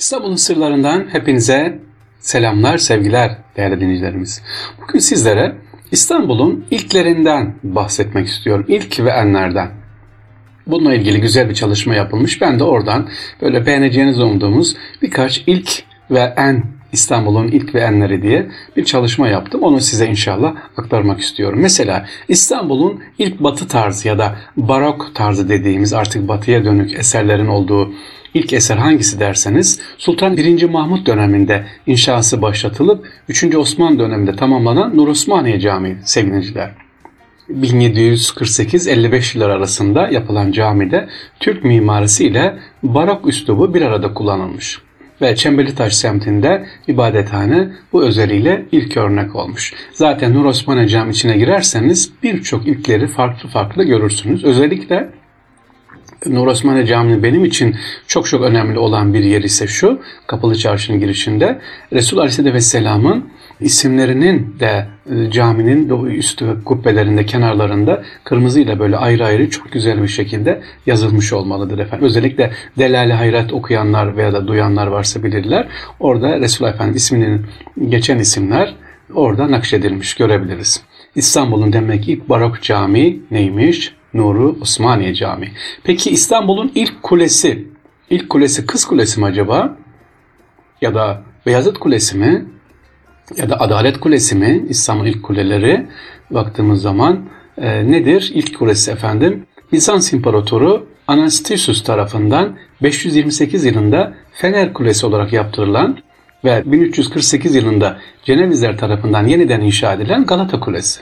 İstanbul'un sırlarından hepinize selamlar, sevgiler değerli dinleyicilerimiz. Bugün sizlere İstanbul'un ilklerinden bahsetmek istiyorum. İlk ve enlerden. Bununla ilgili güzel bir çalışma yapılmış. Ben de oradan böyle beğeneceğiniz umduğumuz birkaç ilk ve en İstanbul'un ilk ve enleri diye bir çalışma yaptım. Onu size inşallah aktarmak istiyorum. Mesela İstanbul'un ilk batı tarzı ya da barok tarzı dediğimiz artık batıya dönük eserlerin olduğu ilk eser hangisi derseniz Sultan 1. Mahmut döneminde inşası başlatılıp 3. Osman döneminde tamamlanan Nur Osmaniye Camii sevgiliciler. 1748-55 yıllar arasında yapılan camide Türk mimarisi ile barok üslubu bir arada kullanılmış ve Çemberlitaş semtinde ibadethane bu özelliğiyle ilk örnek olmuş. Zaten Nur Osmaniye Camii içine girerseniz birçok ilkleri farklı farklı görürsünüz. Özellikle Nur Osmaniye Camii benim için çok çok önemli olan bir yer ise şu, Kapalı Çarşı'nın girişinde Resul Aleyhisselatü Vesselam'ın isimlerinin de e, caminin üstü kubbelerinde, kenarlarında kırmızı ile böyle ayrı ayrı çok güzel bir şekilde yazılmış olmalıdır efendim. Özellikle Delali Hayrat okuyanlar veya da duyanlar varsa bilirler. Orada Resul Efendi isminin geçen isimler orada nakşedilmiş görebiliriz. İstanbul'un demek ilk barok cami neymiş? Nuru Osmaniye Camii. Peki İstanbul'un ilk kulesi, ilk kulesi Kız Kulesi mi acaba? Ya da Beyazıt Kulesi mi? Ya da Adalet Kulesi mi? İstanbul ilk kuleleri baktığımız zaman e, nedir? İlk kulesi efendim Bizans İmparatoru Anastasius tarafından 528 yılında Fener Kulesi olarak yaptırılan ve 1348 yılında Cenevizler tarafından yeniden inşa edilen Galata Kulesi.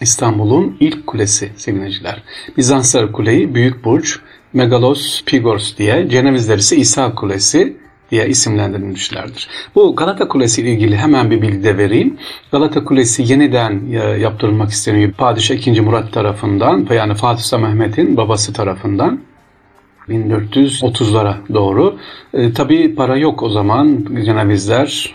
İstanbul'un ilk kulesi sevgiliciler. Bizanslar kuleyi Büyük Burç, Megalos Pigors diye, Cenevizler ise İsa Kulesi diye isimlendirilmişlerdir. Bu Galata Kulesi ile ilgili hemen bir bilgi de vereyim. Galata Kulesi yeniden e, yaptırılmak isteniyor Padişah II. Murat tarafından yani Fatih Sultan Mehmet'in babası tarafından. 1430'lara doğru. E, tabii para yok o zaman. Cenevizler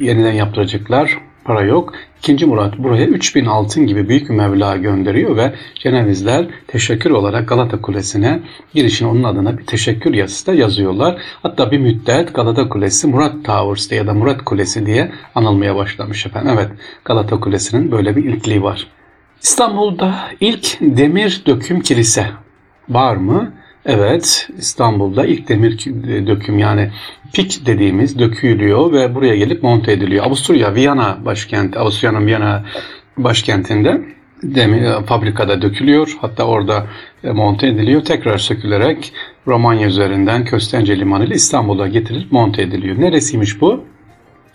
yeniden yaptıracaklar para yok. İkinci Murat buraya 3000 altın gibi büyük bir meblağ gönderiyor ve Cenevizler teşekkür olarak Galata Kulesi'ne girişine onun adına bir teşekkür yazısı da yazıyorlar. Hatta bir müddet Galata Kulesi Murat Towers ya da Murat Kulesi diye anılmaya başlamış efendim. Evet Galata Kulesi'nin böyle bir ilkliği var. İstanbul'da ilk demir döküm kilise var mı? Evet, İstanbul'da ilk demir döküm yani pik dediğimiz dökülüyor ve buraya gelip monte ediliyor. Avusturya, Viyana başkenti, Avusturya'nın Viyana başkentinde demir fabrikada dökülüyor. Hatta orada e, monte ediliyor. Tekrar sökülerek Romanya üzerinden Köstence Limanı ile İstanbul'a getirilip monte ediliyor. Neresiymiş bu?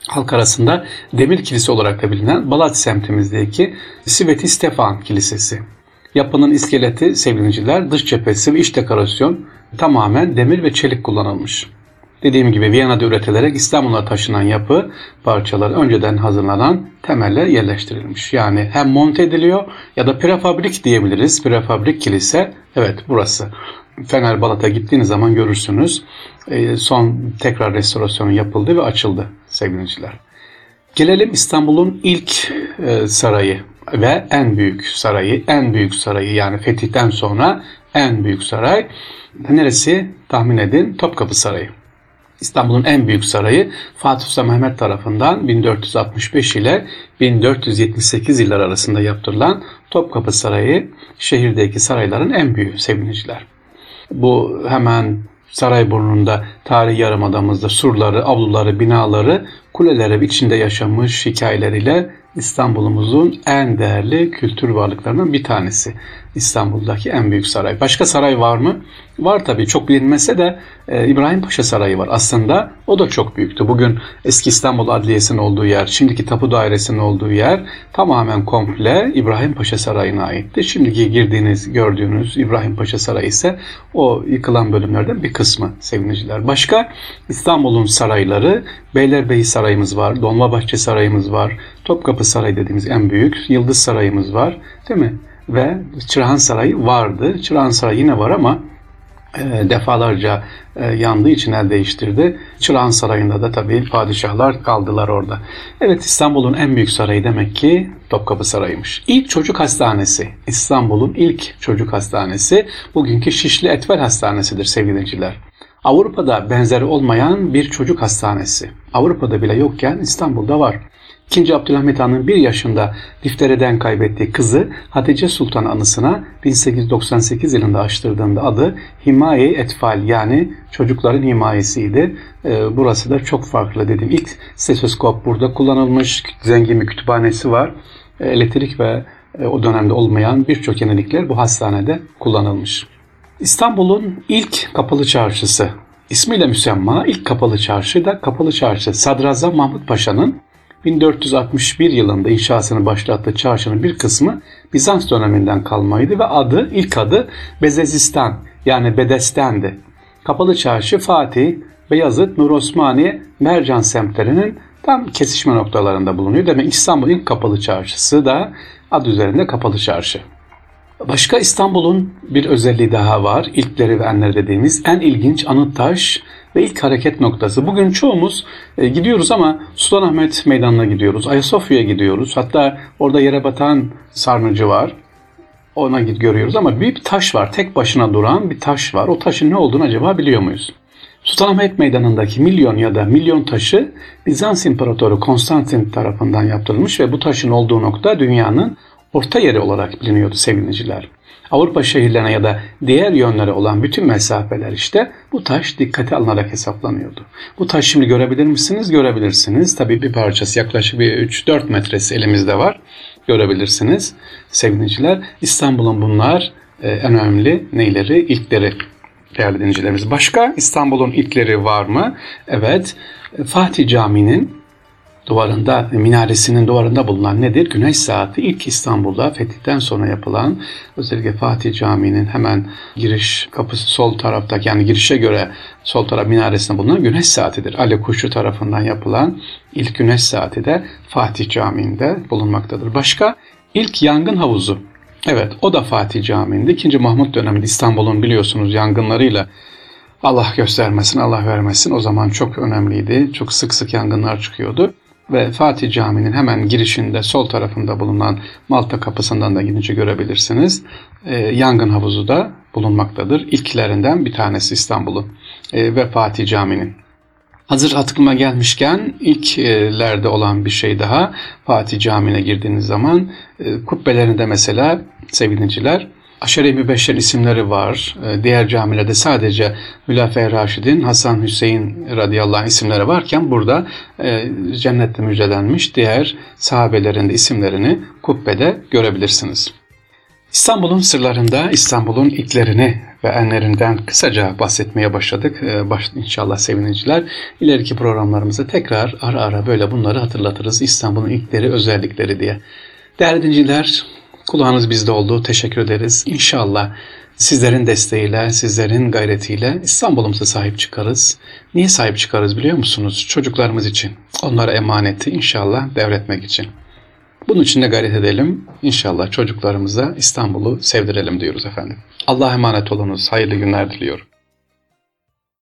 halk arasında demir kilise olarak da bilinen Balat semtimizdeki Sveti Stefan Kilisesi. Yapının iskeleti sevgiliciler, dış cephesi ve iç dekorasyon tamamen demir ve çelik kullanılmış. Dediğim gibi Viyana'da üretilerek İstanbul'a taşınan yapı parçaları önceden hazırlanan temeller yerleştirilmiş. Yani hem monte ediliyor ya da prefabrik diyebiliriz. Prefabrik kilise evet burası. Fener Balat'a gittiğiniz zaman görürsünüz. E, son tekrar restorasyonu yapıldı ve açıldı sevgiliciler. Gelelim İstanbul'un ilk e, sarayı ve en büyük sarayı, en büyük sarayı yani fetihten sonra en büyük saray neresi tahmin edin Topkapı Sarayı. İstanbul'un en büyük sarayı Fatih Sultan Mehmet tarafından 1465 ile 1478 yıllar arasında yaptırılan Topkapı Sarayı şehirdeki sarayların en büyüğü sevgiliciler. Bu hemen saray burnunda tarihi yarımadamızda surları, avluları, binaları, kuleleri içinde yaşamış hikayeleriyle İstanbul'umuzun en değerli kültür varlıklarından bir tanesi. İstanbul'daki en büyük saray. Başka saray var mı? Var tabii çok bilinmese de e, İbrahim Paşa Sarayı var. Aslında o da çok büyüktü. Bugün eski İstanbul Adliyesi'nin olduğu yer, şimdiki Tapu Dairesi'nin olduğu yer tamamen komple İbrahim Paşa Sarayı'na aitti. Şimdiki girdiğiniz, gördüğünüz İbrahim Paşa Sarayı ise o yıkılan bölümlerden bir kısmı sevgiliciler. Başka İstanbul'un sarayları, Beylerbeyi Sarayımız var, Dolmabahçe Sarayımız var, Topkapı Sarayı dediğimiz en büyük, Yıldız Sarayımız var değil mi? Ve Çırağan Sarayı vardı. Çırağan Sarayı yine var ama e, defalarca e, yandığı için el değiştirdi. Çırağan Sarayı'nda da tabii padişahlar kaldılar orada. Evet İstanbul'un en büyük sarayı demek ki Topkapı Sarayı'ymış. İlk çocuk hastanesi, İstanbul'un ilk çocuk hastanesi bugünkü Şişli Etvel Hastanesi'dir sevgili. Avrupa'da benzeri olmayan bir çocuk hastanesi. Avrupa'da bile yokken İstanbul'da var. 2. Abdülhamit Han'ın bir yaşında difteriden kaybettiği kızı Hatice Sultan anısına 1898 yılında açtırdığında adı Himaye Etfal yani çocukların himayesiydi. Ee, burası da çok farklı dedim. İlk stetoskop burada kullanılmış. Zengin bir kütüphanesi var. Ee, elektrik ve e, o dönemde olmayan birçok yenilikler bu hastanede kullanılmış. İstanbul'un ilk kapalı çarşısı ismiyle müsemma ilk kapalı çarşı da kapalı çarşı Sadrazam Mahmut Paşa'nın 1461 yılında inşasını başlattığı çarşının bir kısmı Bizans döneminden kalmaydı ve adı ilk adı Bezezistan yani Bedesten'di. Kapalı Çarşı Fatih, Beyazıt, Nur Osmaniye, Mercan semtlerinin tam kesişme noktalarında bulunuyor. Demek İstanbul ilk kapalı çarşısı da adı üzerinde kapalı çarşı. Başka İstanbul'un bir özelliği daha var. İlkleri ve enleri dediğimiz en ilginç anıt taş ve ilk hareket noktası. Bugün çoğumuz e, gidiyoruz ama Sultanahmet Meydanı'na gidiyoruz. Ayasofya'ya gidiyoruz. Hatta orada yere batan sarnıcı var. Ona görüyoruz ama büyük bir taş var. Tek başına duran bir taş var. O taşın ne olduğunu acaba biliyor muyuz? Sultanahmet Meydanı'ndaki milyon ya da milyon taşı Bizans İmparatoru Konstantin tarafından yaptırılmış ve bu taşın olduğu nokta dünyanın orta yeri olarak biliniyordu sevgiliciler. Avrupa şehirlerine ya da diğer yönlere olan bütün mesafeler işte bu taş dikkate alınarak hesaplanıyordu. Bu taş şimdi görebilir misiniz? Görebilirsiniz. Tabii bir parçası yaklaşık bir 3-4 metresi elimizde var. Görebilirsiniz sevgiliciler. İstanbul'un bunlar e, en önemli neyleri? ilkleri değerli dinleyicilerimiz. Başka İstanbul'un ilkleri var mı? Evet. Fatih Camii'nin duvarında, minaresinin duvarında bulunan nedir? Güneş saati ilk İstanbul'da fetihten sonra yapılan özellikle Fatih Camii'nin hemen giriş kapısı sol taraftaki yani girişe göre sol taraf minaresinde bulunan güneş saatidir. Ali Kuşu tarafından yapılan ilk güneş saati de Fatih Camii'nde bulunmaktadır. Başka ilk yangın havuzu. Evet o da Fatih Camii'nde. 2. Mahmut döneminde İstanbul'un biliyorsunuz yangınlarıyla Allah göstermesin, Allah vermesin. O zaman çok önemliydi. Çok sık sık yangınlar çıkıyordu ve Fatih Camii'nin hemen girişinde sol tarafında bulunan Malta kapısından da gidince görebilirsiniz. E, yangın havuzu da bulunmaktadır. İlklerinden bir tanesi İstanbul'un e, ve Fatih Camii'nin. Hazır hatırıma gelmişken ilklerde olan bir şey daha Fatih Camii'ne girdiğiniz zaman e, kubbelerinde mesela sevgiliciler Aşere-i Mübeşşer isimleri var. Ee, diğer camilerde sadece Hülafe Raşid'in, Hasan Hüseyin radıyallahu anh isimleri varken burada e, cennette müjdelenmiş diğer sahabelerin de isimlerini kubbede görebilirsiniz. İstanbul'un sırlarında İstanbul'un ilklerini ve enlerinden kısaca bahsetmeye başladık. Ee, baş, inşallah seviniciler. İleriki programlarımızda tekrar ara ara böyle bunları hatırlatırız. İstanbul'un ilkleri, özellikleri diye. Değerli dinciler, Kulağınız bizde oldu. Teşekkür ederiz. İnşallah sizlerin desteğiyle, sizlerin gayretiyle İstanbul'umuza sahip çıkarız. Niye sahip çıkarız biliyor musunuz? Çocuklarımız için. Onlara emaneti inşallah devretmek için. Bunun için de gayret edelim. İnşallah çocuklarımıza İstanbul'u sevdirelim diyoruz efendim. Allah'a emanet olunuz. Hayırlı günler diliyorum.